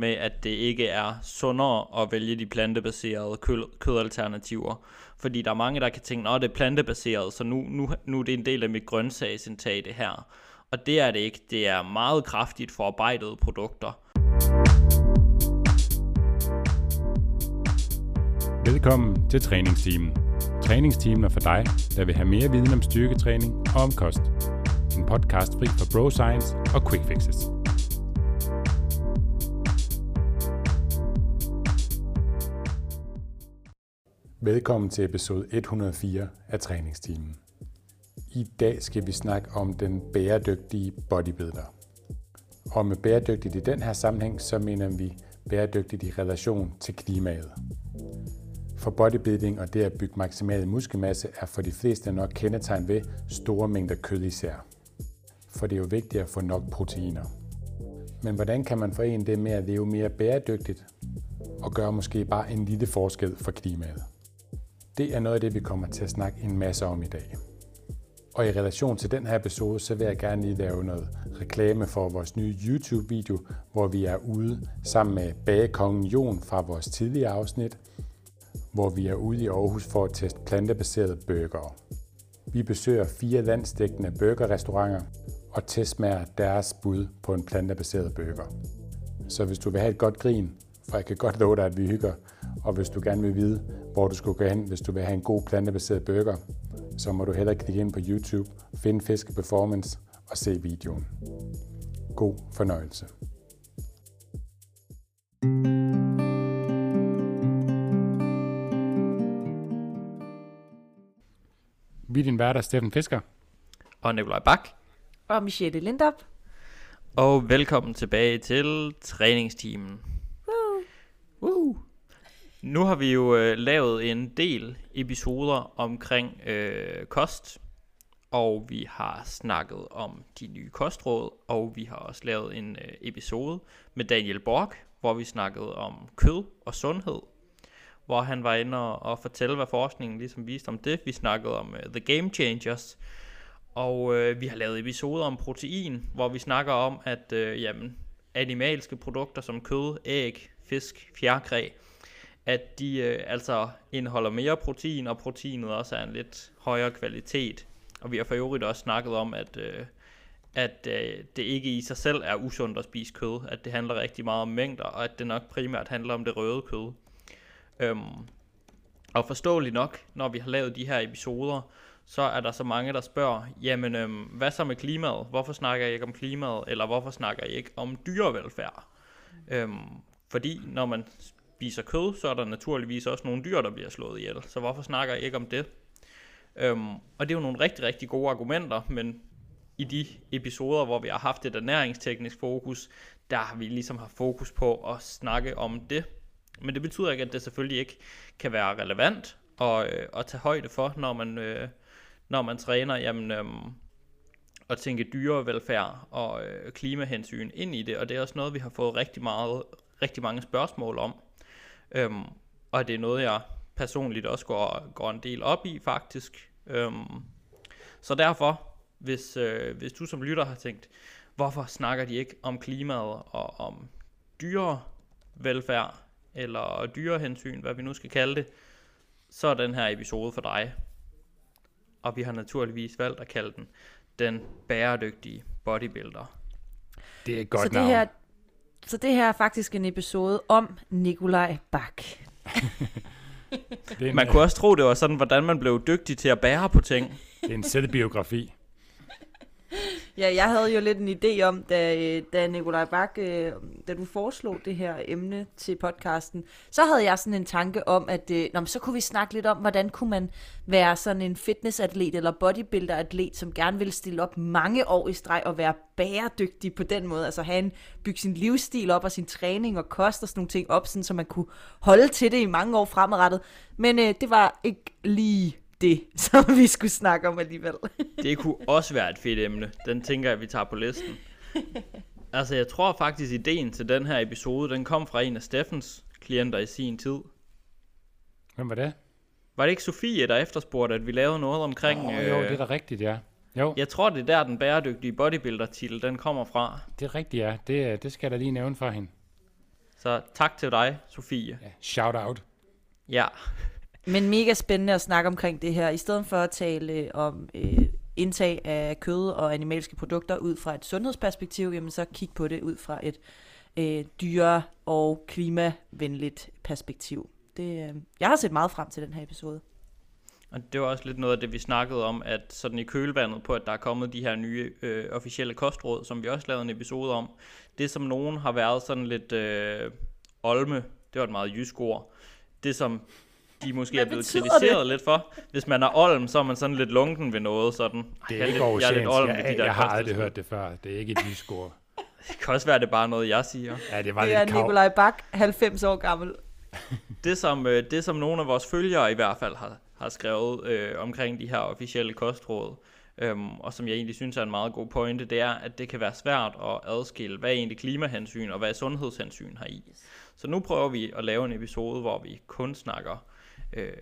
med, at det ikke er sundere at vælge de plantebaserede kød, kødalternativer. Fordi der er mange, der kan tænke, at det er plantebaseret, så nu, nu, nu er det en del af mit grøntsagsindtag det her. Og det er det ikke. Det er meget kraftigt forarbejdede produkter. Velkommen til træningsteamen. Træningsteamen er for dig, der vil have mere viden om styrketræning og om kost. En podcast fri for bro science og quick fixes. Velkommen til episode 104 af Træningstimen. I dag skal vi snakke om den bæredygtige bodybuilder. Og med bæredygtigt i den her sammenhæng, så mener vi bæredygtigt i relation til klimaet. For bodybuilding og det at bygge maksimal muskelmasse er for de fleste nok kendetegn ved store mængder kød især. For det er jo vigtigt at få nok proteiner. Men hvordan kan man forene det med at leve mere bæredygtigt og gøre måske bare en lille forskel for klimaet? Det er noget af det, vi kommer til at snakke en masse om i dag. Og i relation til den her episode, så vil jeg gerne lige lave noget reklame for vores nye YouTube-video, hvor vi er ude sammen med bagekongen Jon fra vores tidligere afsnit, hvor vi er ude i Aarhus for at teste plantebaserede burgere. Vi besøger fire landsdækkende burgerrestauranter og testmager deres bud på en plantebaseret burger. Så hvis du vil have et godt grin, for jeg kan godt love dig, at vi hygger, og hvis du gerne vil vide, hvor du skulle gå hen, hvis du vil have en god plantebaseret burger, så må du hellere klikke ind på YouTube, finde Fiske Performance og se videoen. God fornøjelse. Vi er din værter, Steffen Fisker. Og Nikolaj Bak. Og Michelle Lindop. Og velkommen tilbage til træningsteamen. Woo. Woo. Nu har vi jo øh, lavet en del episoder omkring øh, kost, og vi har snakket om de nye kostråd, og vi har også lavet en øh, episode med Daniel Borg, hvor vi snakkede om kød og sundhed, hvor han var inde og, og fortælle, hvad forskningen ligesom viste om det. Vi snakkede om øh, The Game Changers, og øh, vi har lavet episoder om protein, hvor vi snakker om, at øh, jamen, animalske produkter som kød, æg, fisk, fjerkræ, at de øh, altså indeholder mere protein, og proteinet også er en lidt højere kvalitet. Og vi har for øvrigt også snakket om, at, øh, at øh, det ikke i sig selv er usundt at spise kød, at det handler rigtig meget om mængder, og at det nok primært handler om det røde kød. Øhm, og forståeligt nok, når vi har lavet de her episoder, så er der så mange, der spørger, jamen øhm, hvad så med klimaet? Hvorfor snakker I ikke om klimaet? Eller hvorfor snakker I ikke om dyrevelfærd? Øhm, fordi når man spiser kød, så er der naturligvis også nogle dyr, der bliver slået ihjel. Så hvorfor snakker jeg ikke om det? Øhm, og det er jo nogle rigtig, rigtig gode argumenter, men i de episoder, hvor vi har haft et ernæringsteknisk fokus, der har vi ligesom haft fokus på at snakke om det. Men det betyder ikke, at det selvfølgelig ikke kan være relevant at, øh, at tage højde for, når man, øh, når man træner, jamen, øh, at tænke dyrevelfærd og øh, klimahensyn ind i det. Og det er også noget, vi har fået rigtig, meget, rigtig mange spørgsmål om. Øhm, og det er noget, jeg personligt også går, går en del op i, faktisk. Øhm, så derfor, hvis, øh, hvis du som lytter har tænkt, hvorfor snakker de ikke om klimaet og om dyrevelfærd, eller dyrehensyn, hvad vi nu skal kalde det, så er den her episode for dig. Og vi har naturligvis valgt at kalde den Den bæredygtige bodybuilder. Det er et godt så det navn. her, så det her er faktisk en episode om Nikolaj Bak. Man kunne også tro, det var sådan, hvordan man blev dygtig til at bære på ting. det er en selvbiografi. Ja, jeg havde jo lidt en idé om, da, da Nikolaj Bak, øh, da du foreslog det her emne til podcasten, så havde jeg sådan en tanke om, at øh, nå, så kunne vi snakke lidt om, hvordan kunne man være sådan en fitnessatlet eller bodybuilder-atlet, som gerne vil stille op mange år i streg og være bæredygtig på den måde, altså have en, bygge sin livsstil op og sin træning og kost og sådan nogle ting op, sådan, så man kunne holde til det i mange år fremadrettet. Men øh, det var ikke lige det, som vi skulle snakke om alligevel. Det kunne også være et fedt emne. Den tænker jeg, vi tager på listen. Altså, jeg tror faktisk, ideen til den her episode, den kom fra en af Steffens klienter i sin tid. Hvem var det? Var det ikke Sofie, der efterspurgte, at vi lavede noget omkring... Oh, jo, det er da rigtigt, ja. Jo, Jeg tror, det er der, den bæredygtige bodybuilder-titel, den kommer fra. det er rigtigt, ja. Det, det skal jeg da lige nævne for hende. Så tak til dig, Sofie. Ja, shout out. Ja, men mega spændende at snakke omkring det her. I stedet for at tale om øh, indtag af kød og animalske produkter ud fra et sundhedsperspektiv, jamen så kig på det ud fra et øh, dyre- og klimavenligt perspektiv. Det, øh, jeg har set meget frem til den her episode. og det var også lidt noget af det, vi snakkede om, at sådan i kølvandet på, at der er kommet de her nye øh, officielle kostråd, som vi også lavede en episode om. Det, som nogen har været sådan lidt øh, olme, det var et meget jysk ord. Det, som de måske Hvad er blevet kritiseret lidt for. Hvis man er olm, så er man sådan lidt lunken ved noget. Sådan. Det Jeg er ikke lidt- jeg er lidt olm ved Jeg, de jeg, der jeg har aldrig hørt det før. Det er ikke et ord. Det kan også være, det er bare noget, jeg siger. Ja, det var Det er lidt kav. Nikolaj Bak, 90 år gammel. Det som, øh, det som nogle af vores følgere i hvert fald har, har skrevet øh, omkring de her officielle kostråd, øhm, og som jeg egentlig synes er en meget god pointe, det er, at det kan være svært at adskille, hvad er egentlig klimahensyn og hvad er sundhedshensyn i. Så nu prøver vi at lave en episode, hvor vi kun snakker øh,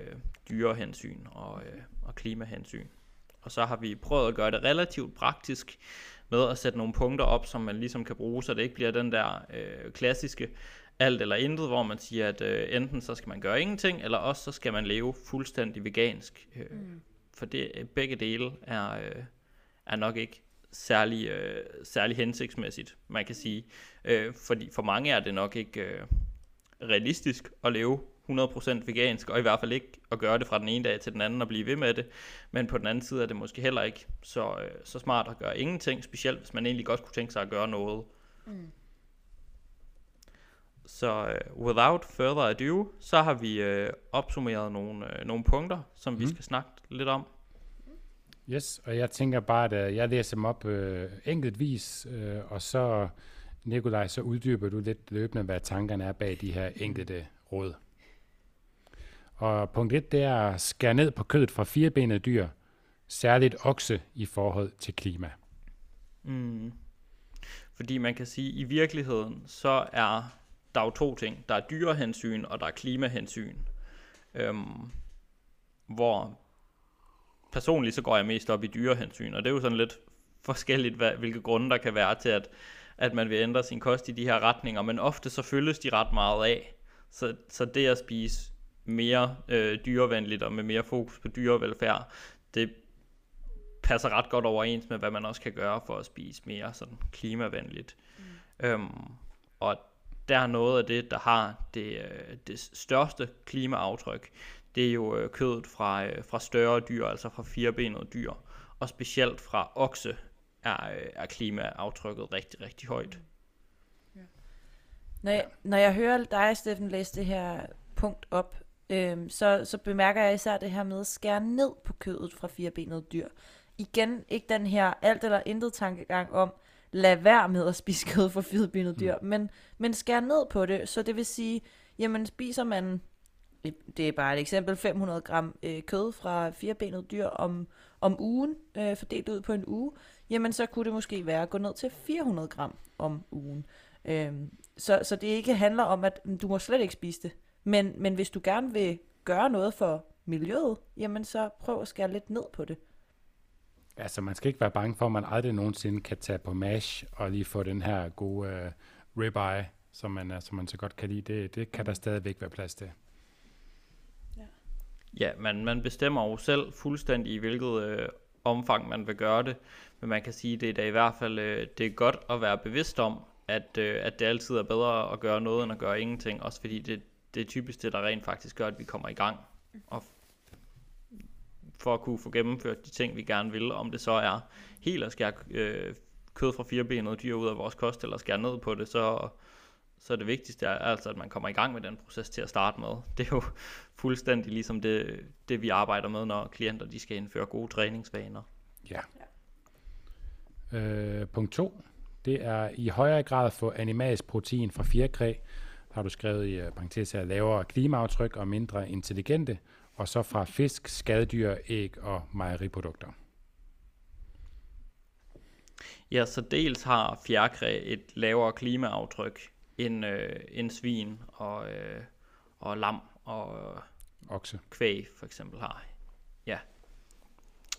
dyrehensyn og, øh, og klimahensyn. Og så har vi prøvet at gøre det relativt praktisk med at sætte nogle punkter op, som man ligesom kan bruge, så det ikke bliver den der øh, klassiske alt eller intet, hvor man siger, at øh, enten så skal man gøre ingenting, eller også så skal man leve fuldstændig vegansk. Øh, mm. For det, begge dele er, øh, er nok ikke særlig, øh, særlig hensigtsmæssigt, man kan sige. Øh, fordi for mange er det nok ikke øh, realistisk at leve 100% vegansk, og i hvert fald ikke at gøre det fra den ene dag til den anden og blive ved med det. Men på den anden side er det måske heller ikke så, øh, så smart at gøre ingenting, specielt hvis man egentlig godt kunne tænke sig at gøre noget. Mm. Så uh, without further ado, så har vi uh, opsummeret nogle, uh, nogle punkter, som mm. vi skal snakke lidt om. Yes, og jeg tænker bare, at øh, jeg læser dem op øh, enkeltvis, øh, og så, Nikolaj, så uddyber du lidt løbende, hvad tankerne er bag de her enkelte råd. Og punkt 1, det er at skære ned på kødet fra firebenede dyr, særligt okse i forhold til klima. Mm. Fordi man kan sige, at i virkeligheden, så er der jo to ting. Der er dyrehensyn, og der er klimahensyn. Øhm, hvor personligt så går jeg mest op i dyrehensyn, og det er jo sådan lidt forskelligt, hvad, hvilke grunde der kan være til, at, at man vil ændre sin kost i de her retninger, men ofte så følges de ret meget af. Så, så det at spise mere øh, dyrevenligt og med mere fokus på dyrevelfærd, det passer ret godt overens med, hvad man også kan gøre for at spise mere sådan klimavenligt. Mm. Øhm, og der er noget af det, der har det, øh, det største klimaaftryk, det er jo øh, kødet fra, øh, fra større dyr, altså fra firebenede dyr. Og specielt fra okse er, er klimaaftrykket rigtig, rigtig højt. Når jeg, når jeg hører dig, Steffen, læse det her punkt op, øhm, så, så bemærker jeg især det her med at skære ned på kødet fra firebenede dyr. Igen, ikke den her alt eller intet tankegang om, lad være med at spise kød fra firebenede dyr, mm. men, men skære ned på det, så det vil sige, jamen spiser man, det er bare et eksempel, 500 gram øh, kød fra firebenede dyr om, om ugen, øh, fordelt ud på en uge, jamen så kunne det måske være at gå ned til 400 gram om ugen. Øhm, så, så det ikke handler om, at du må slet ikke spise det. Men, men hvis du gerne vil gøre noget for miljøet, jamen så prøv at skære lidt ned på det. Altså, man skal ikke være bange for, at man aldrig nogensinde kan tage på MASH og lige få den her gode uh, ribeye, som man, uh, som man så godt kan lide. Det, det kan der stadigvæk være plads til. Ja, man, man bestemmer jo selv fuldstændig i hvilket øh, omfang man vil gøre det, men man kan sige, det er da i hvert fald øh, det er godt at være bevidst om, at, øh, at det altid er bedre at gøre noget end at gøre ingenting, også fordi det, det er typisk det, der rent faktisk gør, at vi kommer i gang, og for at kunne få gennemført de ting, vi gerne vil, om det så er helt at skære øh, kød fra firebenede dyr ud af vores kost, eller skære ned på det, så, så det vigtigste er altså, at man kommer i gang med den proces til at starte med. Det er jo fuldstændig ligesom det, det vi arbejder med, når klienter de skal indføre gode træningsvaner. Ja. Øh, punkt 2. Det er i højere grad at få animalsk protein fra fjerkræ, har du skrevet i uh, parentes her, lavere klimaaftryk og mindre intelligente, og så fra fisk, skadedyr, æg og mejeriprodukter. Ja, så dels har fjerkræ et lavere klimaaftryk end, øh, end svin og, øh, og lam og Okse. kvæg for eksempel har. Ja.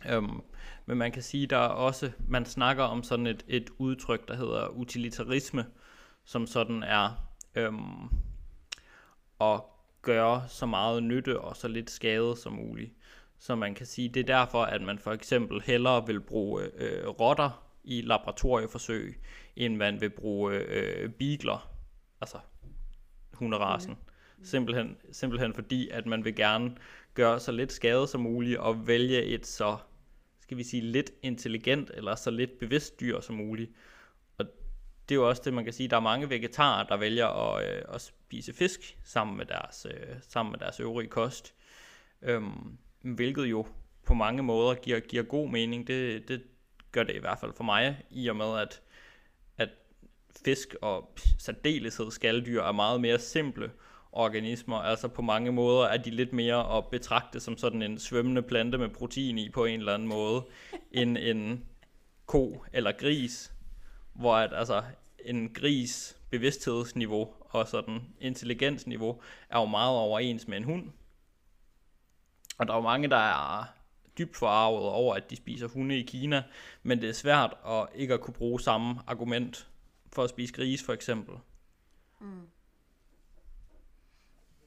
Øhm, men man kan sige, der er også, man snakker om sådan et, et udtryk, der hedder utilitarisme, som sådan er, øhm, og gøre så meget nytte og så lidt skade som muligt. Så man kan sige, det er derfor, at man for eksempel hellere vil bruge øh, rotter i laboratorieforsøg, end man vil bruge øh, beagler, altså hunderasen. Mm. Simpelthen, simpelthen fordi, at man vil gerne gøre så lidt skade som muligt og vælge et så, skal vi sige, lidt intelligent eller så lidt bevidst dyr som muligt. Det er jo også det, man kan sige, der er mange vegetarer, der vælger at, øh, at spise fisk sammen med deres, øh, sammen med deres øvrige kost. Øhm, hvilket jo på mange måder giver, giver god mening. Det, det gør det i hvert fald for mig, i og med at, at fisk og særdeleshed skalddyr er meget mere simple organismer. Altså på mange måder er de lidt mere at betragte som sådan en svømmende plante med protein i på en eller anden måde, end en ko eller gris, hvor at, altså, en gris bevidsthedsniveau og sådan intelligensniveau er jo meget overens med en hund. Og der er jo mange, der er dybt forarvet over, at de spiser hunde i Kina, men det er svært at ikke at kunne bruge samme argument for at spise gris for eksempel. Mm.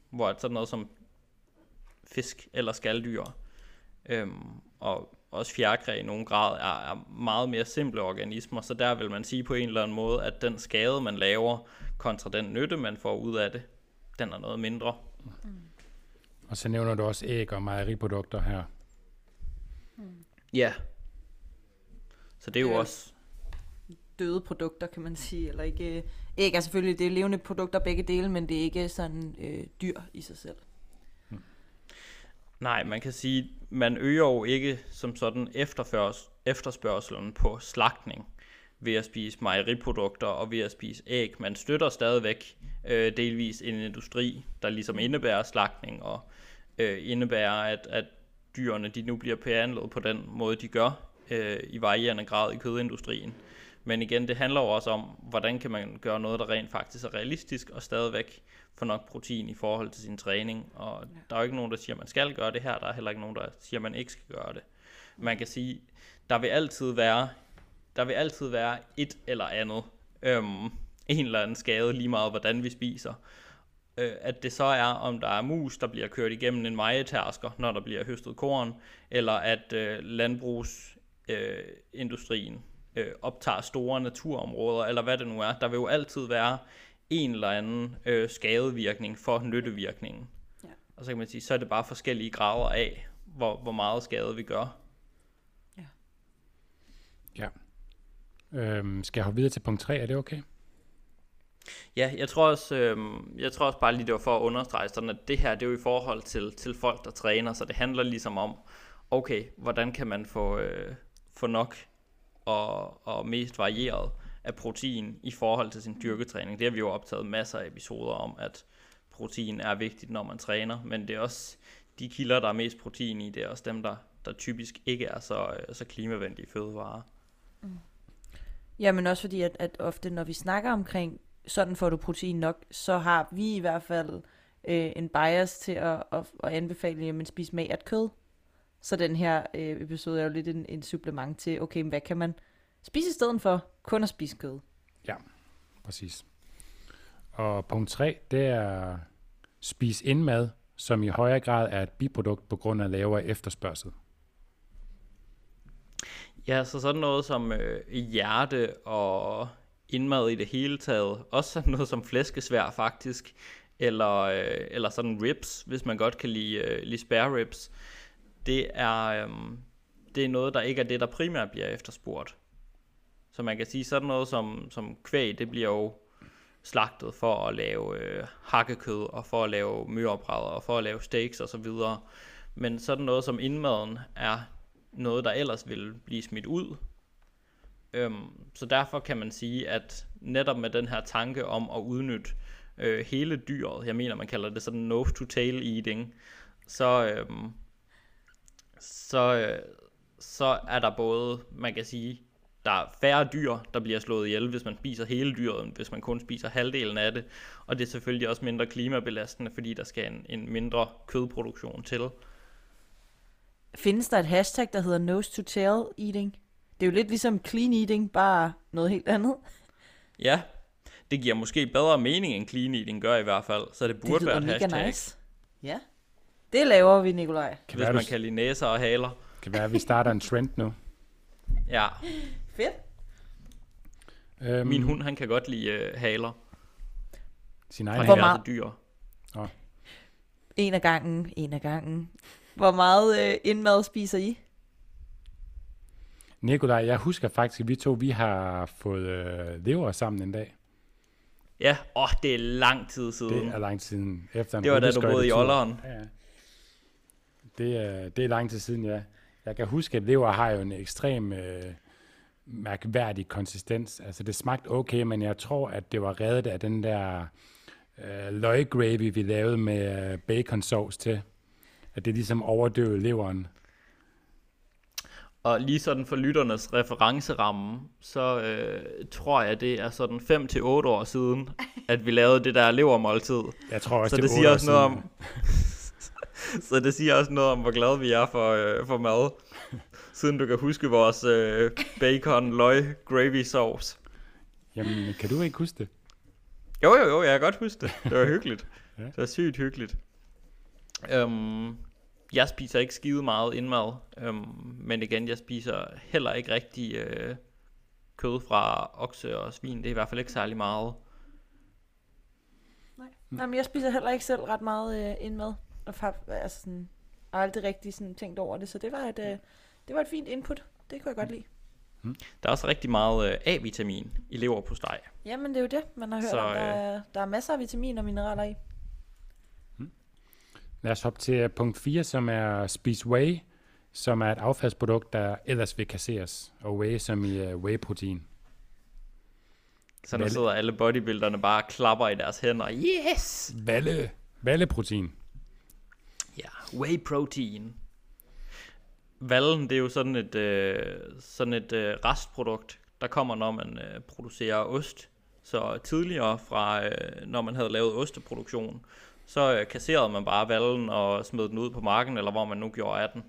Hvor sådan noget som fisk eller skalddyr, øhm, og også fjerkræ i nogen grad, er, er meget mere simple organismer, så der vil man sige på en eller anden måde, at den skade, man laver, kontra den nytte, man får ud af det, den er noget mindre. Mm. Og så nævner du også æg og mejeriprodukter her. Mm. Ja. Så det er jo øh, også... Døde produkter, kan man sige, eller ikke... Æg er selvfølgelig, det er levende produkter begge dele, men det er ikke sådan øh, dyr i sig selv. Nej, man kan sige, man øger jo ikke som sådan efterspørgselen på slagtning ved at spise mejeriprodukter og ved at spise æg. Man støtter stadigvæk øh, delvis en industri, der ligesom indebærer slagtning og øh, indebærer, at, at dyrene de nu bliver behandlet på den måde, de gør øh, i varierende grad i kødindustrien. Men igen, det handler jo også om, hvordan kan man gøre noget, der rent faktisk er realistisk og stadigvæk få nok protein i forhold til sin træning. Og ja. der er jo ikke nogen, der siger, at man skal gøre det her. Der er heller ikke nogen, der siger, at man ikke skal gøre det. Man kan sige, der vil altid være, der vil altid være et eller andet, øhm, en eller anden skade, lige meget hvordan vi spiser øh, at det så er, om der er mus, der bliver kørt igennem en mejetærsker, når der bliver høstet korn, eller at øh, landbrugsindustrien øh, øh, optager store naturområder, eller hvad det nu er. Der vil jo altid være en eller anden øh, skadevirkning for nyttevirkningen. Ja. Og så kan man sige, så er det bare forskellige grader af, hvor, hvor meget skade vi gør. Ja. Ja. Øhm, skal jeg hoppe videre til punkt 3? Er det okay? Ja, jeg tror også, øh, jeg tror også bare lige, det var for at understrege sådan, at det her, det er jo i forhold til, til folk, der træner, så det handler ligesom om, okay, hvordan kan man få, øh, få nok og, og mest varieret af protein i forhold til sin dyrketræning. Det har vi jo optaget masser af episoder om, at protein er vigtigt, når man træner, men det er også de kilder, der er mest protein i, det er også dem, der, der typisk ikke er så, øh, så klimavenlige fødevarer. Mm. Ja, men også fordi, at, at ofte når vi snakker omkring sådan får du protein nok, så har vi i hvert fald øh, en bias til at, at, at anbefale, at man spiser magert kød. Så den her øh, episode er jo lidt en, en supplement til, okay, hvad kan man spise i stedet for kun at spise kød? Ja, præcis. Og punkt 3, det er spis indmad, som i højere grad er et biprodukt på grund af lavere efterspørgsel. Ja, så sådan noget som øh, hjerte og indmad i det hele taget. Også sådan noget som flæskesvær faktisk, eller, øh, eller sådan ribs, hvis man godt kan lide, øh, lide spare ribs. Det er, øh, det er noget, der ikke er det, der primært bliver efterspurgt. Så man kan sige sådan noget som, som kvæg, det bliver jo slagtet for at lave øh, hakkekød, og for at lave myrebrædder, og for at lave steaks osv. Men sådan noget som indmaden er noget, der ellers ville blive smidt ud, Øhm, så derfor kan man sige, at netop med den her tanke om at udnytte øh, hele dyret, jeg mener man kalder det sådan nose to tail eating, så, øhm, så, øh, så er der både, man kan sige, der er færre dyr, der bliver slået ihjel, hvis man spiser hele dyret, end hvis man kun spiser halvdelen af det. Og det er selvfølgelig også mindre klimabelastende, fordi der skal en, en mindre kødproduktion til. Findes der et hashtag, der hedder nose to tail eating? Det er jo lidt ligesom clean eating, bare noget helt andet. Ja, Det giver måske bedre mening, end clean eating gør i hvert fald, så det burde det være et mega hashtag, nice. Ja. Det laver vi, Nikolaj. Kan hvis være, man du- kan lide næser og haler. kan være, at vi starter en trend nu. Ja, Fedt. Øhm, min hund, han kan godt lide øh, haler Sin egen Hvor diverse meget- dyr. En af gangen, en af gangen. Hvor meget øh, indmad spiser I? Nikolaj, jeg husker faktisk, at vi to vi har fået øh, lever sammen en dag. Ja, åh, det er lang tid siden. Det er lang tid siden. Efter en Det var da du boede i. Ja, ja. Det er, det er lang tid siden, ja. Jeg kan huske, at lever har jo en ekstrem øh, mærkværdig konsistens. Altså, det smagte okay, men jeg tror, at det var reddet af den der øh, løggravy, vi lavede med øh, baconsauce til. At det ligesom overdøvede leveren. Og lige sådan for lytternes referenceramme, så øh, tror jeg, det er sådan 5 til otte år siden, at vi lavede det der levermåltid. Jeg tror også, Så det er siger otte år også noget siden. om, så det siger også noget om, hvor glade vi er for, øh, for mad. Siden du kan huske vores øh, bacon løg gravy sauce. Jamen, kan du ikke huske det? Jo, jo, jo, jeg kan godt huske det. Det var hyggeligt. Ja. Det var sygt hyggeligt. Um, jeg spiser ikke skide meget indmad, um, men igen, jeg spiser heller ikke rigtig øh, kød fra okse og svin. Det er i hvert fald ikke særlig meget. Nej, men jeg spiser heller ikke selv ret meget øh, indmad. Og altså sådan, jeg har aldrig rigtig sådan tænkt over det, så det var et, øh, det var et fint input. Det kunne jeg godt lide. Der er også rigtig meget øh, A-vitamin i lever på steg. Jamen, det er jo det, man har hørt Så, om. Der, øh, er, der er masser af vitamin og mineraler i. Lad os hoppe til punkt 4, som er Spise Whey, som er et affaldsprodukt, der ellers vil kasseres. Og whey som i whey-protein. Så nu sidder alle bodybuilderne bare og klapper i deres hænder. Yes! Valle. Valleprotein. Ja, whey protein. Vallen, det er jo sådan et, øh, sådan et øh, restprodukt, der kommer, når man øh, producerer ost. Så tidligere fra, øh, når man havde lavet osteproduktion, så øh, kasserede man bare vallen og smed den ud på marken, eller hvor man nu gjorde af den.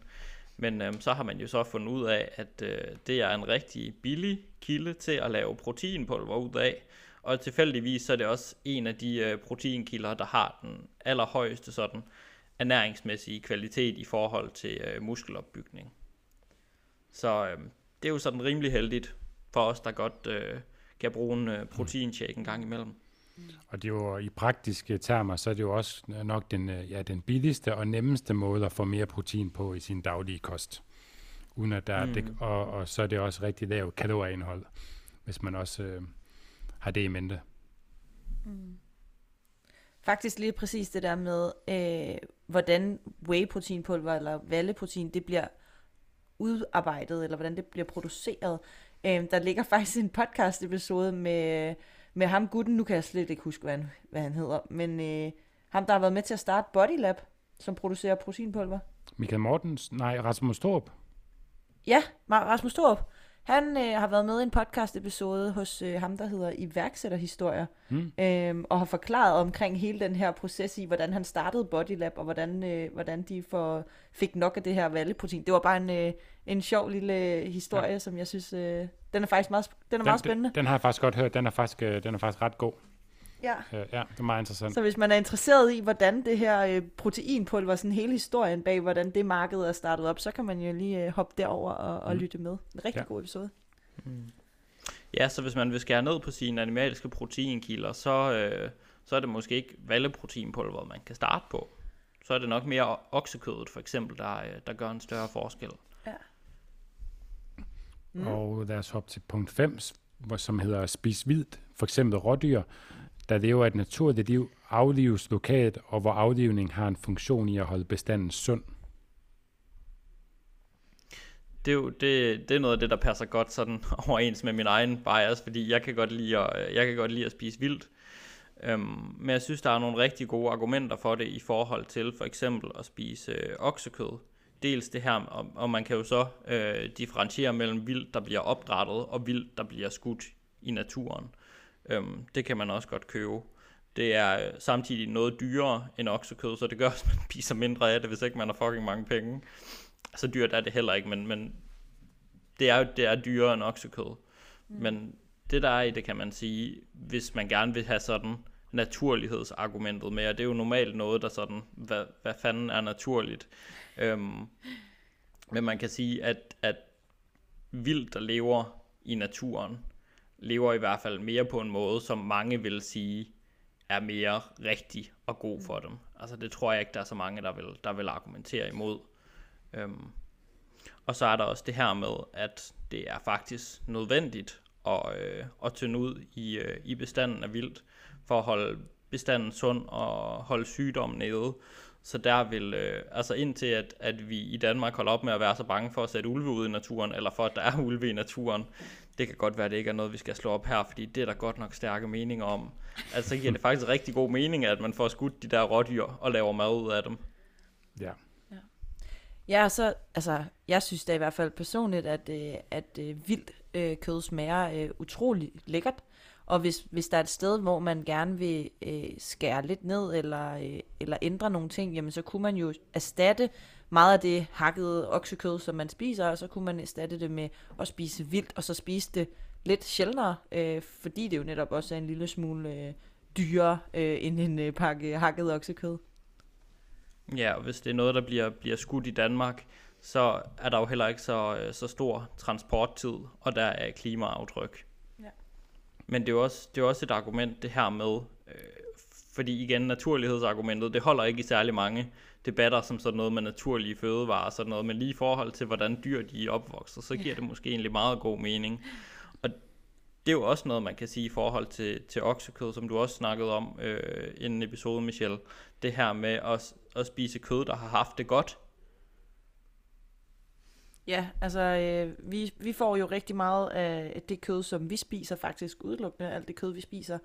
Men øh, så har man jo så fundet ud af, at øh, det er en rigtig billig kilde til at lave proteinpulver ud af. Og tilfældigvis så er det også en af de øh, proteinkilder, der har den allerhøjeste sådan ernæringsmæssige kvalitet i forhold til øh, muskelopbygning. Så øh, det er jo sådan rimelig heldigt for os, der godt øh, kan bruge en øh, proteinshake en gang imellem. Og det er jo i praktiske termer, så er det jo også nok den, øh, ja, den billigste og nemmeste måde at få mere protein på i sin daglige kost. Uden at der mm. det, og, og så er det også rigtig lavt kalorieindhold, hvis man også øh, har det i mente. Faktisk lige præcis det der med, øh, hvordan whey-proteinpulver eller valleprotein, det bliver udarbejdet, eller hvordan det bliver produceret. Øh, der ligger faktisk en podcast-episode med, med ham gutten, nu kan jeg slet ikke huske, hvad han, hvad han hedder, men øh, ham, der har været med til at starte Bodylab, som producerer proteinpulver. Michael Mortens, nej, Rasmus Torp. Ja, Rasmus Thorup. Han øh, har været med i en podcast-episode hos øh, ham, der hedder Iværksætterhistorier, Mm. øhm, og har forklaret omkring hele den her proces i, hvordan han startede Bodylab, og hvordan, øh, hvordan de får, fik nok af det her valleprotein. Det var bare en, øh, en sjov lille historie, ja. som jeg synes, øh, den er faktisk meget, den er meget spændende. Den, den har jeg faktisk godt hørt. Den er faktisk, øh, den er faktisk ret god. Ja. Øh, ja, det er meget interessant. Så hvis man er interesseret i, hvordan det her øh, proteinpulver, sådan hele historien bag, hvordan det marked er startet op, så kan man jo lige øh, hoppe derover og, og Mm. lytte med. En rigtig Ja. god episode. Ja, så hvis man vil skære ned på sine animalske proteinkilder, så, øh, så er det måske ikke valleproteinpulver, man kan starte på. Så er det nok mere oksekødet for eksempel, der, øh, der gør en større forskel. Mm. Og lad os hoppe til punkt 5, som hedder Spis vildt. For eksempel rådyr, der lever et naturligt liv, aflives lokalt, og hvor aflivning har en funktion i at holde bestanden sund. det er jo det, det er noget af det, der passer godt sådan overens med min egen bias, fordi jeg kan godt lide at, øh, jeg kan godt lide at spise vildt. Øhm, men jeg synes, der er nogle rigtig gode argumenter for det i forhold til for eksempel at spise øh, oksekød. Dels det her, og, og man kan jo så øh, differentiere mellem vildt, der bliver opdrættet, og vildt, der bliver skudt i naturen. Øhm, det kan man også godt købe. Det er øh, samtidig noget dyrere end oksekød, så det gør, at man spiser mindre af det, hvis ikke man har fucking mange penge. Så dyrt er det heller ikke, men, men det er jo det er dyrere end oksekød. Mm. Men det der er i det, kan man sige, hvis man gerne vil have sådan naturlighedsargumentet med, og det er jo normalt noget, der sådan, hvad, hvad fanden er naturligt. Øhm, men man kan sige, at, at vildt, der lever i naturen, lever i hvert fald mere på en måde, som mange vil sige, er mere rigtig og god for dem. Altså det tror jeg ikke, der er så mange, der vil, der vil argumentere imod. Øhm, og så er der også det her med, at det er faktisk nødvendigt at, øh, at tynde ud i, øh, i bestanden af vildt, for at holde bestanden sund og holde sygdommen nede. Så der vil, øh, altså indtil at, at vi i Danmark holder op med at være så bange for at sætte ulve ud i naturen, eller for at der er ulve i naturen, det kan godt være, at det ikke er noget, vi skal slå op her, fordi det er der godt nok stærke meninger om. Altså så giver det faktisk rigtig god mening, at man får skudt de der rådyr og laver mad ud af dem. Ja. Ja, så, altså, jeg synes da i hvert fald personligt, at, øh, at øh, vildt øh, kød smager øh, utrolig lækkert. Og hvis, hvis der er et sted, hvor man gerne vil øh, skære lidt ned eller, øh, eller ændre nogle ting, jamen så kunne man jo erstatte meget af det hakkede oksekød, som man spiser, og så kunne man erstatte det med at spise vildt, og så spise det lidt sjældnere, øh, fordi det jo netop også er en lille smule øh, dyrere øh, end en øh, pakke hakket oksekød. Ja, og hvis det er noget, der bliver, bliver skudt i Danmark, så er der jo heller ikke så, øh, så stor transporttid, og der er klimaaftryk. Ja. Men det er jo også, det er også et argument, det her med, øh, fordi igen, naturlighedsargumentet, det holder ikke i særlig mange debatter, som sådan noget med naturlige fødevarer og sådan noget, men lige i forhold til, hvordan dyr de er opvokset, så giver det måske egentlig meget god mening. Og det er jo også noget, man kan sige i forhold til, til oksekød, som du også snakkede om øh, inden episoden, Michelle. Det her med at, at spise kød, der har haft det godt. Ja, altså øh, vi, vi får jo rigtig meget af det kød, som vi spiser, faktisk udelukkende alt det kød, vi spiser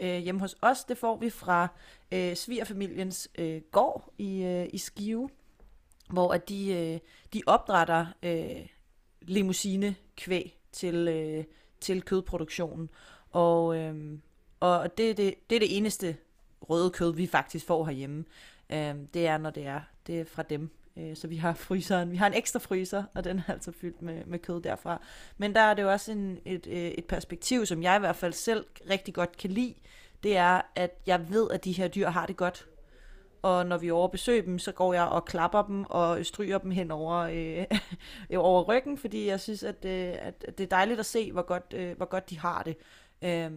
øh, hjemme hos os. Det får vi fra øh, svigerfamiliens øh, gård i, øh, i Skive, hvor at de, øh, de opdrætter øh, limousine kvæg til, øh, til kødproduktionen. Og, øh, og det, det, det er det eneste røde kød, vi faktisk får herhjemme. Øh, det er, når det er, det er fra dem. Øh, så vi har fryseren, vi har en ekstra fryser, og den er altså fyldt med, med kød derfra. Men der er det jo også en, et, øh, et perspektiv, som jeg i hvert fald selv rigtig godt kan lide. Det er, at jeg ved, at de her dyr har det godt. Og når vi overbesøger dem, så går jeg og klapper dem og stryger dem hen over, øh, over ryggen, fordi jeg synes, at, øh, at det er dejligt at se, hvor godt, øh, hvor godt de har det. Øh,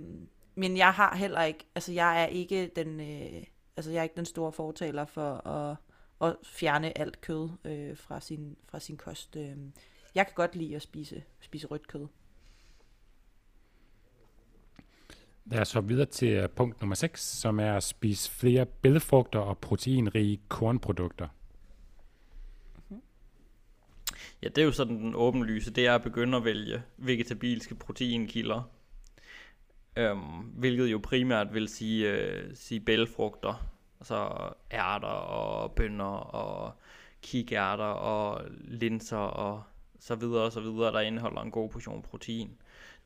men jeg har heller ikke, altså jeg er ikke den, øh, altså jeg er ikke den store fortaler for at og fjerne alt kød øh, fra, sin, fra sin kost. Øh. Jeg kan godt lide at spise, spise rødt kød. Lad os hoppe videre til øh, punkt nummer 6, som er at spise flere bælfrugter og proteinrige kornprodukter. Ja, det er jo sådan den åbenlyse, det er at begynde at vælge vegetabilske proteinkilder. Øhm, hvilket jo primært vil sige, øh, sige bælfrugter, Altså ærter og bønner og kikærter og linser og så videre og så videre, der indeholder en god portion protein.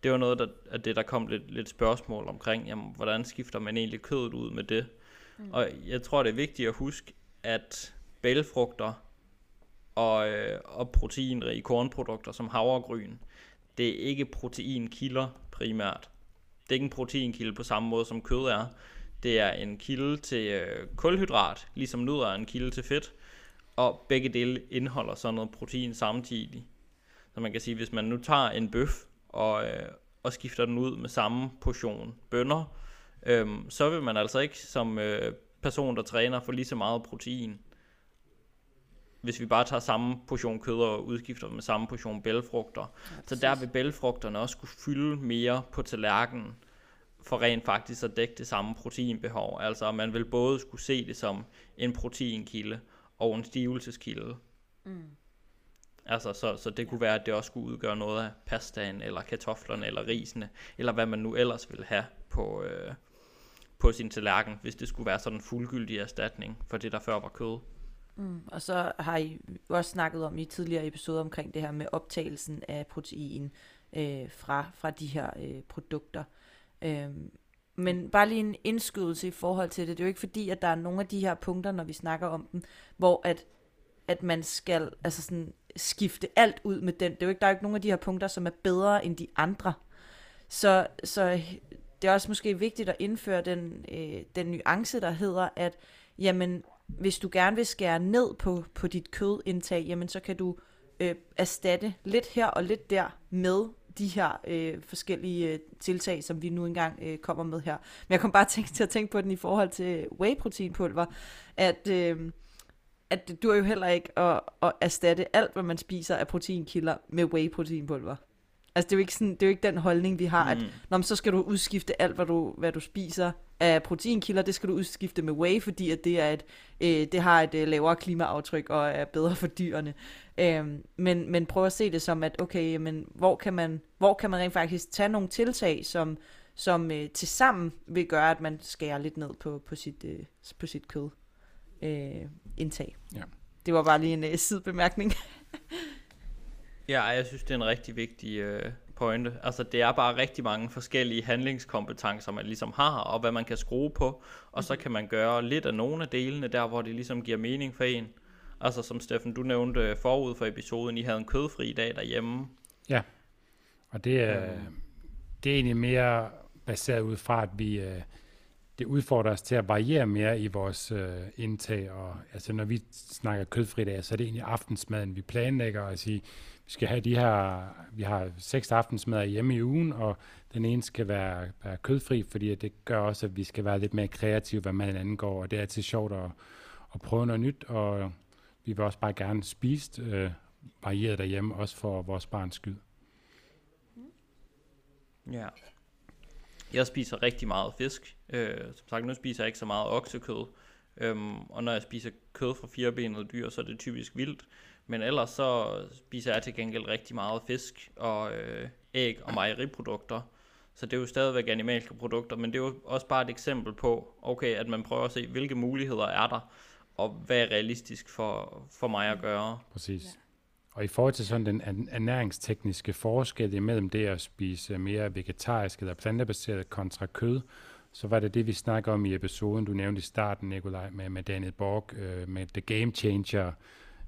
Det var noget der, af det, der kom lidt, lidt spørgsmål omkring, jamen, hvordan skifter man egentlig kødet ud med det? Mm. Og jeg tror, det er vigtigt at huske, at bælfrugter og, øh, og proteinrige kornprodukter som havregryn, det er ikke proteinkilder primært. Det er ikke en proteinkilde på samme måde som kød er. Det er en kilde til øh, kulhydrat, ligesom nødder er en kilde til fedt. Og begge dele indeholder sådan noget protein samtidig. Så man kan sige, hvis man nu tager en bøf og, øh, og skifter den ud med samme portion bønner, øh, så vil man altså ikke som øh, person, der træner, få lige så meget protein. Hvis vi bare tager samme portion kød og udskifter med samme portion bælfrugter. Ja, så der vil bælfrugterne også kunne fylde mere på tallerkenen for rent faktisk at dække det samme proteinbehov. Altså man vil både skulle se det som en proteinkilde og en stivelseskilde. Mm. Altså, så, så det kunne være, at det også skulle udgøre noget af pastaen, eller kartoflerne, eller risene, eller hvad man nu ellers vil have på, øh, på sin tallerken, hvis det skulle være sådan en fuldgyldig erstatning for det, der før var kød. Mm, og så har I også snakket om i tidligere episoder omkring det her med optagelsen af protein øh, fra, fra de her øh, produkter. Øhm, men bare lige en indskydelse i forhold til det. Det er jo ikke fordi, at der er nogle af de her punkter, når vi snakker om dem, hvor at, at man skal altså sådan, skifte alt ud med den. Det er jo ikke, der er jo ikke nogen af de her punkter, som er bedre end de andre. Så, så det er også måske vigtigt at indføre den, øh, den nuance, der hedder, at jamen, hvis du gerne vil skære ned på, på dit kødindtag, jamen så kan du øh, erstatte lidt her og lidt der med de her øh, forskellige øh, tiltag, som vi nu engang øh, kommer med her. Men jeg kom bare tænke, til at tænke på den i forhold til whey-proteinpulver, at, øh, at det dur jo heller ikke at, at erstatte alt, hvad man spiser af proteinkilder med whey-proteinpulver. Altså det er jo ikke, sådan, det er jo ikke den holdning, vi har, mm. at når, så skal du udskifte alt, hvad du, hvad du spiser af proteinkilder, det skal du udskifte med whey, fordi at det, er et, øh, det har et øh, lavere klimaaftryk og er bedre for dyrene. Øh, men, men prøv at se det som, at okay, men hvor kan man, hvor kan man rent faktisk tage nogle tiltag, som, som øh, til sammen vil gøre, at man skærer lidt ned på, på, sit, øh, på sit kød øh, indtag. Ja. Det var bare lige en øh, sidebemærkning. Ja, jeg synes, det er en rigtig vigtig øh, pointe. Altså, det er bare rigtig mange forskellige handlingskompetencer, man ligesom har, og hvad man kan skrue på, og så kan man gøre lidt af nogle af delene, der hvor det ligesom giver mening for en. Altså, som Steffen, du nævnte forud for episoden, I havde en kødfri dag derhjemme. Ja, og det er, det er egentlig mere baseret ud fra, at vi... Øh, det udfordrer os til at variere mere i vores øh, indtag, og altså når vi snakker kødfri dag, så er det egentlig aftensmaden, vi planlægger at sige, vi skal have de her, vi har seks aftensmad hjemme i ugen, og den ene skal være, være kødfri, fordi det gør også, at vi skal være lidt mere kreative, hvad man angår, og det er altid sjovt at, at prøve noget nyt, og vi vil også bare gerne spise øh, varieret derhjemme, også for vores barns skyld. Ja. Jeg spiser rigtig meget fisk. Øh, som sagt, nu spiser jeg ikke så meget oksekød. Øhm, og når jeg spiser kød fra firebenede dyr, så er det typisk vildt. Men ellers så spiser jeg til gengæld rigtig meget fisk og øh, æg og mejeriprodukter. Så det er jo stadigvæk animalske produkter, men det er jo også bare et eksempel på, okay, at man prøver at se, hvilke muligheder er der, og hvad er realistisk for, for mig at gøre. Præcis. Ja. Og i forhold til sådan den ernæringstekniske forskel imellem det at spise mere vegetarisk eller plantebaseret kontra kød, så var det det, vi snakker om i episoden, du nævnte i starten, Nikolaj, med, med Daniel Borg, øh, med The Game Changer,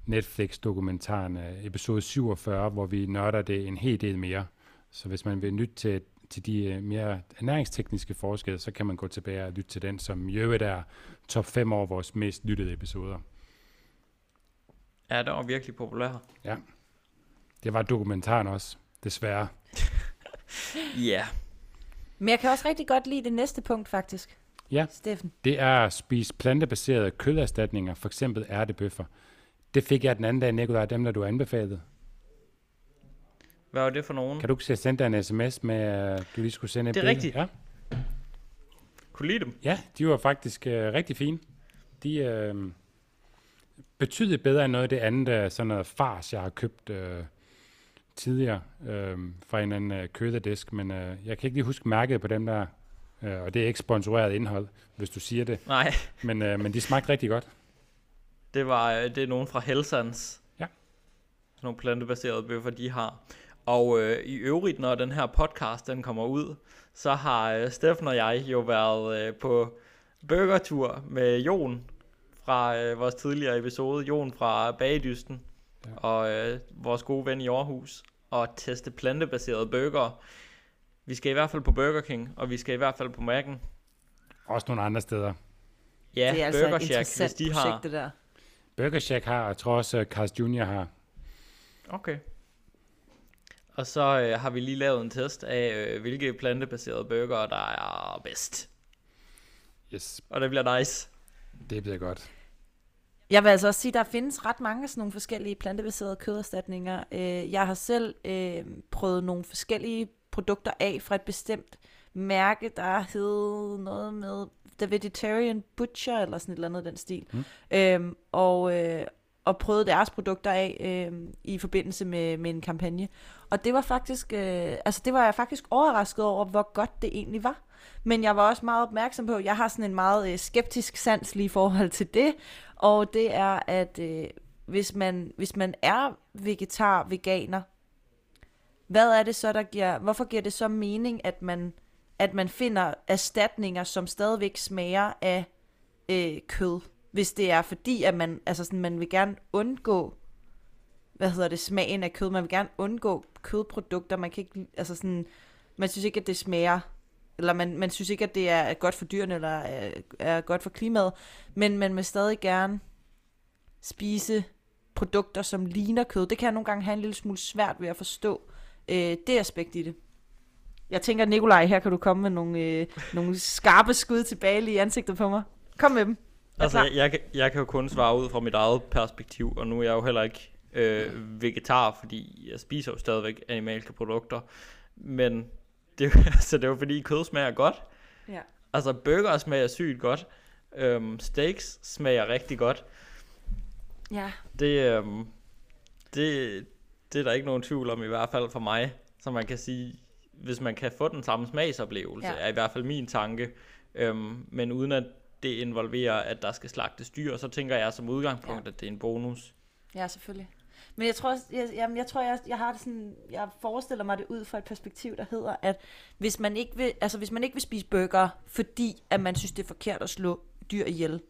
Netflix-dokumentaren, øh, episode 47, hvor vi nørder det en hel del mere. Så hvis man vil lytte til, til de øh, mere ernæringstekniske forskelle, så kan man gå tilbage og lytte til den, som i øvrigt er top 5 over vores mest lyttede episoder. Ja, det var virkelig populær. Ja. Det var dokumentaren også, desværre. Ja. yeah. Men jeg kan også rigtig godt lide det næste punkt, faktisk. Ja, Steffen. det er at spise plantebaserede køderstatninger, for eksempel ærtebøffer. Det fik jeg den anden dag, Nikolaj, dem der du anbefalede. Hvad var det for nogen? Kan du ikke sende dig en sms med, at du lige skulle sende et Det er rigtigt. Ja. Kunne lide dem? ja, de var faktisk uh, rigtig fine. De uh, betyder bedre end noget af det andet, uh, sådan noget fars, jeg har købt uh, tidligere uh, fra en anden uh, kødedisk, men uh, jeg kan ikke lige huske mærket på dem der, uh, og det er ikke sponsoreret indhold, hvis du siger det. Nej. Men, uh, men de smagte rigtig godt. Det, var, øh, det er nogen fra Helsans. Ja. Sådan nogle plantebaserede bøffer, de har. Og øh, i øvrigt, når den her podcast den kommer ud, så har øh, Steffen og jeg jo været øh, på burgertur med Jon fra øh, vores tidligere episode. Jon fra Bagedysten ja. og øh, vores gode ven i Aarhus. Og teste plantebaserede burger. Vi skal i hvert fald på Burger King, og vi skal i hvert fald på Mac'en. Også nogle andre steder. Ja, det er altså Burger Shack, hvis de projekt, har. det der. Burger Shack har, og jeg tror også, at Carl's Jr. har. Okay. Og så øh, har vi lige lavet en test af, øh, hvilke plantebaserede burger, der er bedst. Yes, Og det bliver nice. det bliver godt. Jeg vil altså også sige, at der findes ret mange sådan nogle forskellige plantebaserede køderstatninger. Øh, Jeg har selv øh, prøvet nogle forskellige produkter af fra et bestemt mærke, der hed noget med The Vegetarian Butcher, eller sådan et eller andet den stil. Mm. Øhm, og, øh, og prøvede deres produkter af øh, i forbindelse med, med en kampagne. Og det var faktisk, øh, altså det var jeg faktisk overrasket over, hvor godt det egentlig var. Men jeg var også meget opmærksom på, at jeg har sådan en meget øh, skeptisk sans lige i forhold til det. Og det er, at øh, hvis, man, hvis man er vegetar, veganer, hvad er det så, der giver, hvorfor giver det så mening, at man, at man finder erstatninger, som stadigvæk smager af øh, kød? Hvis det er fordi, at man, altså sådan, man vil gerne undgå, hvad hedder det, smagen af kød, man vil gerne undgå kødprodukter, man kan ikke, altså sådan, man synes ikke, at det smager, eller man, man synes ikke, at det er godt for dyrene, eller er, er godt for klimaet, men man vil stadig gerne spise produkter, som ligner kød. Det kan jeg nogle gange have en lille smule svært ved at forstå, øh, det aspekt i det. Jeg tænker, Nikolaj, her kan du komme med nogle, øh, nogle skarpe skud tilbage i ansigtet på mig. Kom med dem. Jeg altså, jeg, jeg, jeg kan jo kun svare ud fra mit eget perspektiv, og nu er jeg jo heller ikke øh, vegetar, fordi jeg spiser jo stadigvæk animalske produkter. Men det, altså, det er jo fordi kød smager godt. Ja. Altså burger smager sygt godt. Øhm, steaks smager rigtig godt. Ja. Det, øhm, det, det er der ikke nogen tvivl om, i hvert fald for mig. Så man kan sige, hvis man kan få den samme smagsoplevelse, ja. er i hvert fald min tanke. Øhm, men uden at det involverer, at der skal slagtes dyr, så tænker jeg som udgangspunkt, ja. at det er en bonus. Ja, selvfølgelig. Men jeg tror, jeg, jeg, jeg, tror jeg, jeg har det sådan, jeg forestiller mig det ud fra et perspektiv, der hedder, at hvis man ikke vil, altså hvis man ikke vil spise burger, fordi at man synes, det er forkert at slå dyr ihjel,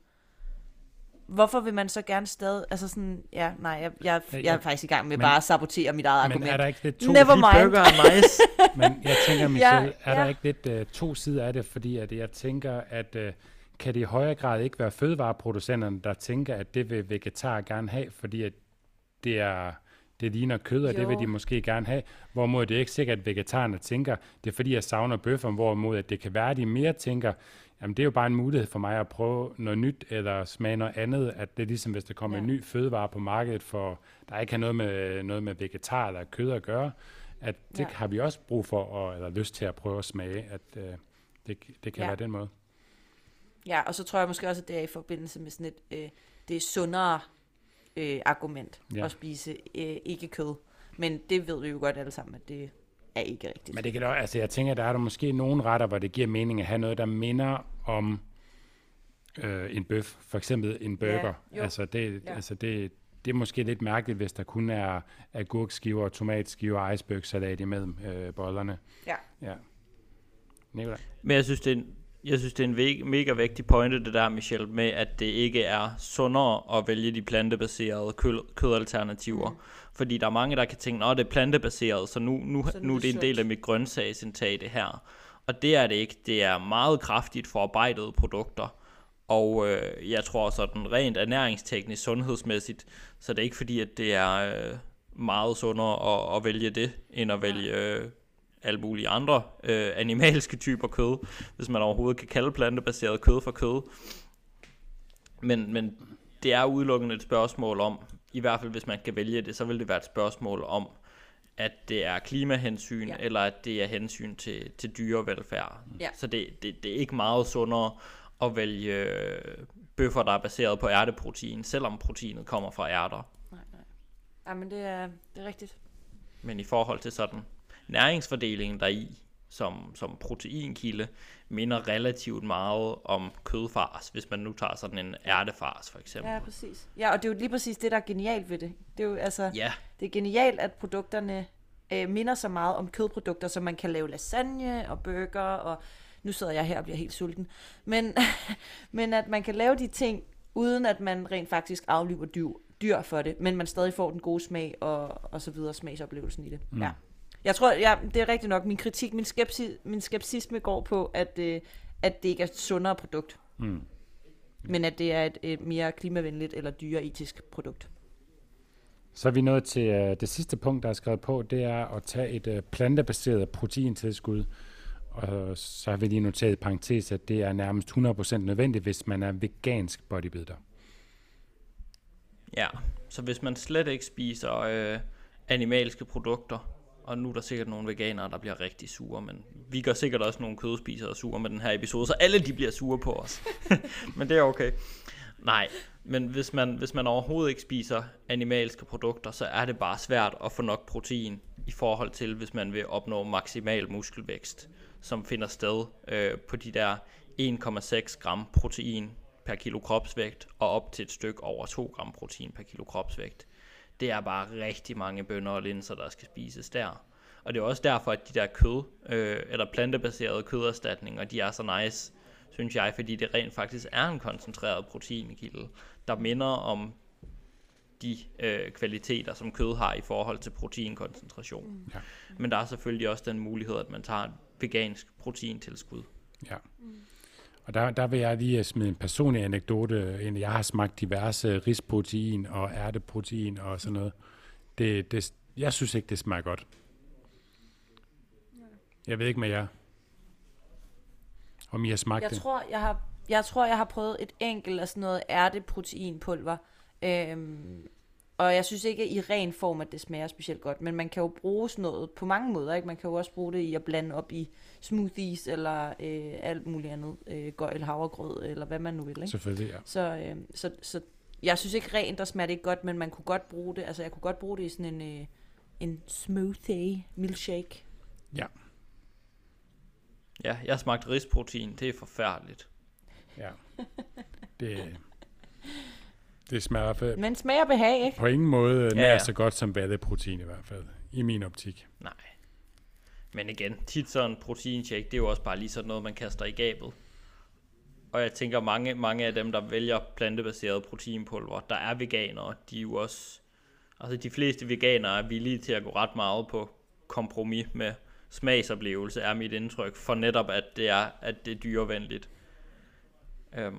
hvorfor vil man så gerne stadig, altså sådan, ja, nej, jeg, jeg, jeg, jeg er faktisk i gang med men, bare at sabotere mit eget men argument. er der ikke lidt to... Never mind. Burger er nice. men jeg tænker, Michelle, Ja, er der ja. ikke lidt uh, to sider af det, fordi at jeg tænker, at uh, kan det i højere grad ikke være fødevareproducenterne, der tænker, at det vil vegetar gerne have, fordi at det er det ligner kød, og det vil Jo. de måske gerne have. Hvorimod det er ikke sikkert, at vegetarerne tænker, det er fordi, jeg savner bøffer, hvorimod at det kan være, at de mere tænker, jamen det er jo bare en mulighed for mig at prøve noget nyt, eller smage noget andet, at det er ligesom, hvis der kommer Ja. en ny fødevare på markedet, for der ikke har noget med, noget med vegetar eller kød at gøre, at det Ja. har vi også brug for, at, eller lyst til at prøve at smage, at øh, det, det kan Ja. være den måde. Ja, og så tror jeg måske også, at det er i forbindelse med sådan et, øh, det er sundere øh, argument Ja. at spise øh, ikke kød. Men det ved vi jo godt alle sammen, at det er ikke rigtigt. Men det kan da, altså jeg tænker, der er der måske nogle retter, hvor det giver mening at have noget, der minder om øh, en bøf, for eksempel en burger. jo. altså det, Ja. altså det, det er måske lidt mærkeligt, hvis der kun er agurkskiver, tomatskiver og icebergsalat imellem øh, bollerne. Ja. Ja. Nikolaj? Men jeg synes, det er en, jeg synes, det er en mega vigtig pointe, det der, Michelle, med at det ikke er sundere at vælge de plantebaserede kød, kødalternativer. Mm. Fordi der er mange, der kan tænke, at det er plantebaseret, så nu, nu, Så nu er det en del af mit grøntsagsindtag, det her. Og det er det ikke. Det er meget kraftigt forarbejdede produkter. Og øh, jeg tror sådan rent ernæringsteknisk, sundhedsmæssigt, så det er ikke fordi, at det er øh, meget sundere at, at vælge det, end at vælge øh, alle mulige andre øh, animalske typer kød, hvis man overhovedet kan kalde plantebaseret kød for kød. Men, men det er udelukkende et spørgsmål om, i hvert fald hvis man kan vælge det, så vil det være et spørgsmål om, at det er klimahensyn, Ja. eller at det er hensyn til, til dyrevelfærd. Ja. Så det, det, det er ikke meget sundere at vælge øh, bøffer, der er baseret på ærteprotein, selvom proteinet kommer fra ærter. Nej, nej. Ja, men det er, det er rigtigt. Men i forhold til sådan næringsfordelingen deri, som, som proteinkilde, minder relativt meget om kødfars, hvis man nu tager sådan en ærtefars for eksempel. Ja, præcis. Ja, og det er jo lige præcis det, der er genialt ved det. Det er jo altså, Ja, det er genialt, at produkterne øh, minder så meget om kødprodukter, så man kan lave lasagne og burger, og nu sidder jeg her og bliver helt sulten. Men, men at man kan lave de ting, uden at man rent faktisk aflyver dyr, dyr for det, men man stadig får den gode smag og, og så videre, smagsoplevelsen i det. Mm. Ja. Jeg tror, ja, det er rigtigt nok, min kritik, min, skepsi, min skepsisme går på, at, øh, at det ikke er et sundere produkt, Mm. men at det er et, et mere klimavenligt eller dyreetisk produkt. Så er vi nået til øh, det sidste punkt, der er skrevet på, det er at tage et øh, plantebaseret proteintilskud. Og så har vi lige noteret i parentes, at det er nærmest 100% nødvendigt, hvis man er vegansk bodybuilder. ja. Så hvis man slet ikke spiser øh, animalske produkter, og nu er der sikkert nogle veganere, der bliver rigtig sure, men vi gør sikkert også nogle kødspisere sure med den her episode, så alle de bliver sure på os. men det er okay. Nej, men hvis man, hvis man overhovedet ikke spiser animalske produkter, så er det bare svært at få nok protein i forhold til, hvis man vil opnå maksimal muskelvækst, som finder sted øh, på de der 1,6 gram protein per kilo kropsvægt, og op til et stykke over 2 gram protein per kilo kropsvægt. Det er bare rigtig mange bønner og linser, der skal spises der. Og det er også derfor, at de der kød, øh, eller plantebaserede køderstatninger, de er så nice, synes jeg, fordi det rent faktisk er en koncentreret proteinkilde, der minder om de øh, kvaliteter, som kød har i forhold til proteinkoncentration. Mm. Ja. Men der er selvfølgelig også den mulighed, at man tager et vegansk proteintilskud. Ja. Og der, der vil jeg lige smide en personlig anekdote ind. Jeg har smagt diverse risprotein og ærteprotein og sådan noget. Det, det, jeg synes ikke, det smager godt. Jeg ved ikke med jer. Om I har smagt Jeg det. tror, jeg har, jeg tror, jeg har prøvet et enkelt af sådan noget ærteproteinpulver. Øhm, og jeg synes ikke i ren form, at det smager specielt godt. Men man kan jo bruge sådan noget på mange måder. Ikke? Man kan jo også bruge det i at blande op i smoothies eller øh, alt muligt andet. Øh, gøjl, havregrød eller hvad man nu vil. Ikke? Selvfølgelig, ja. Så, øh, så, så jeg synes ikke rent, der smager det ikke godt, men man kunne godt bruge det. Altså jeg kunne godt bruge det i sådan en, øh, en smoothie milkshake. Ja, Ja, jeg har smagt risprotein, det er forfærdeligt. ja. Det, det smager fald Men smager behag, ikke? på ingen måde nær ja. så godt som vadeprotein i hvert fald. I min optik. Nej. Men igen, tit sådan en proteinshake, det er jo også bare lige sådan noget, man kaster i gabet. Og jeg tænker, mange, mange af dem, der vælger plantebaseret proteinpulver, der er veganere, de er jo også... Altså de fleste veganere er villige til at gå ret meget på kompromis med smagsoplevelse, er mit indtryk, for netop at det er, at det er dyrevenligt. Øhm.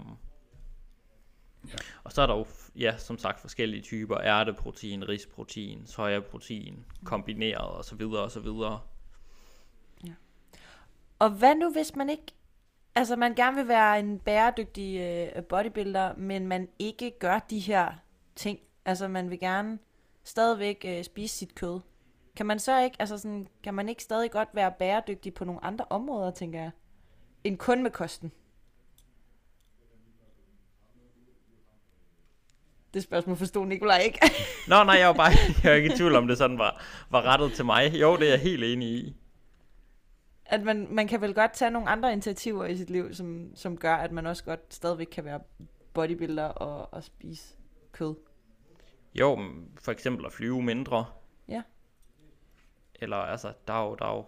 Ja. Og så er der jo, ja, som sagt, forskellige typer. Ærteprotein, risprotein, sojaprotein, kombineret og så videre og så videre. Ja. Og hvad nu, hvis man ikke... Altså, man gerne vil være en bæredygtig øh, bodybuilder, men man ikke gør de her ting. Altså, man vil gerne stadigvæk øh, spise sit kød. Kan man så ikke, altså sådan, kan man ikke stadig godt være bæredygtig på nogle andre områder, tænker jeg, end kun med kosten? Det spørgsmål forstod Nikolaj ikke. Nå, nej, jeg var bare jeg var ikke i tvivl om, det sådan var, var rettet til mig. Jo, det er jeg helt enig i. at man, man kan vel godt tage nogle andre initiativer i sit liv, som, som gør, at man også godt stadigvæk kan være bodybuilder og, og spise kød. Jo, for eksempel at flyve mindre. Ja. Eller altså, der er jo, der er jo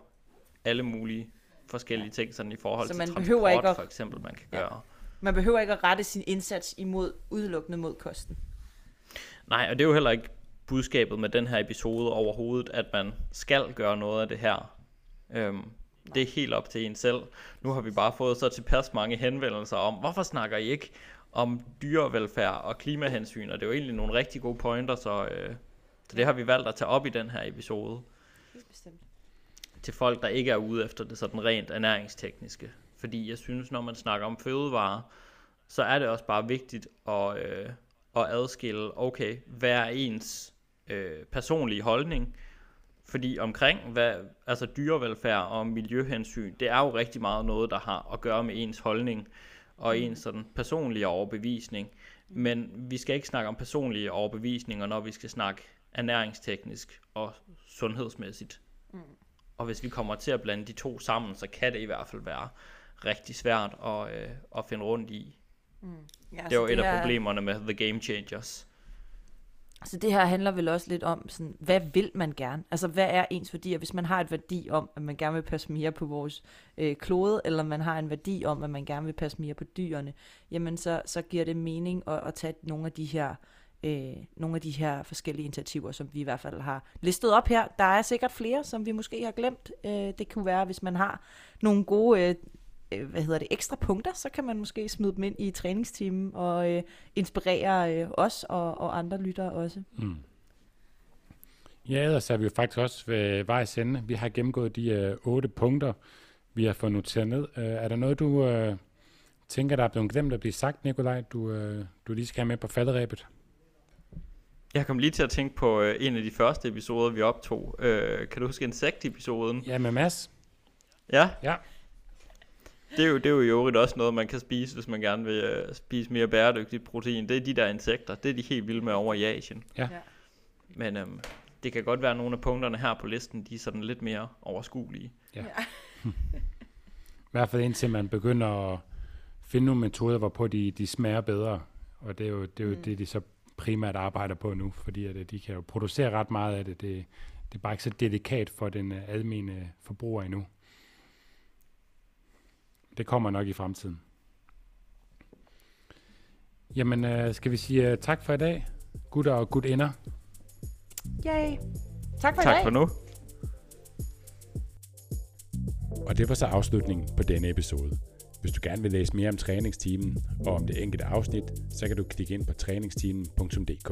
alle mulige forskellige ting sådan i forhold Så til man transport, behøver ikke at- for eksempel, man kan Ja. gøre. Man behøver ikke at rette sin indsats imod udelukkende mod kosten. Nej, og det er jo heller ikke budskabet med den her episode overhovedet, at man skal gøre noget af det her. Øhm, det er helt op til en selv. Nu har vi bare fået så tilpas mange henvendelser om, hvorfor snakker I ikke om dyrevelfærd og klimahensyn, og det er jo egentlig nogle rigtig gode pointer, så, øh, så det har vi valgt at tage op i den her episode Helt bestemt. til folk, der ikke er ude efter det sådan rent ernæringstekniske. Fordi jeg synes, når man snakker om fødevarer, så er det også bare vigtigt at, øh, at adskille, okay, hvad er ens øh, personlige holdning? Fordi omkring hvad, altså dyrevelfærd og miljøhensyn, det er jo rigtig meget noget, der har at gøre med ens holdning og ens sådan personlige overbevisning. Men vi skal ikke snakke om personlige overbevisninger, når vi skal snakke ernæringsteknisk og sundhedsmæssigt. Og hvis vi kommer til at blande de to sammen, så kan det i hvert fald være rigtig svært at, øh, at finde rundt i. Ja, Det er jo et her, af problemerne med The Game Changers. Så det her handler vel også lidt om, sådan, hvad vil man gerne? Altså, hvad er ens værdi? Og hvis man har et værdi om, at man gerne vil passe mere på vores øh, klode, eller man har en værdi om, at man gerne vil passe mere på dyrene, jamen så, så giver det mening at, at tage nogle af de her øh, nogle af de her forskellige initiativer, som vi i hvert fald har listet op her. Der er sikkert flere, som vi måske har glemt. Øh, det kunne være, hvis man har nogle gode øh, hvad hedder det, ekstra punkter, så kan man måske smide dem ind i træningsteamen og øh, inspirere øh, os og, og andre lyttere også. Mm. Ja, ellers er vi jo faktisk også ved vejs ende. Vi har gennemgået de øh, otte punkter, vi har fået noteret ned. Øh, er der noget, du øh, tænker, der er blevet glemt at blive sagt, Nikolaj, du, øh, du lige skal have med på falderæbet? Jeg kom lige til at tænke på øh, en af de første episoder, vi optog. Øh, kan du huske insekt-episoden? Ja, med Mads. Ja. Ja. Det er, jo, det er jo i øvrigt også noget, man kan spise, hvis man gerne vil øh, spise mere bæredygtigt protein. Det er de der insekter. Det er de helt vilde med over i Asien. Ja. Ja. Men øhm, det kan godt være, at nogle af punkterne her på listen, de er sådan lidt mere overskuelige. I hvert fald indtil man begynder at finde nogle metoder, hvorpå de, de smager bedre. Og det er jo det, er jo Mm. det de så primært arbejder på nu, fordi at, øh, de kan jo producere ret meget af det. Det, det er bare ikke så delikat for den uh, almene forbruger endnu. Det kommer nok i fremtiden. Jamen, uh, skal vi sige uh, tak for i dag? gutter og gutinder. Yay. Tak for i Tak dag. for nu. Og det var så afslutningen på denne episode. Hvis du gerne vil læse mere om træningsteamen og om det enkelte afsnit, så kan du klikke ind på træningsteamen.dk.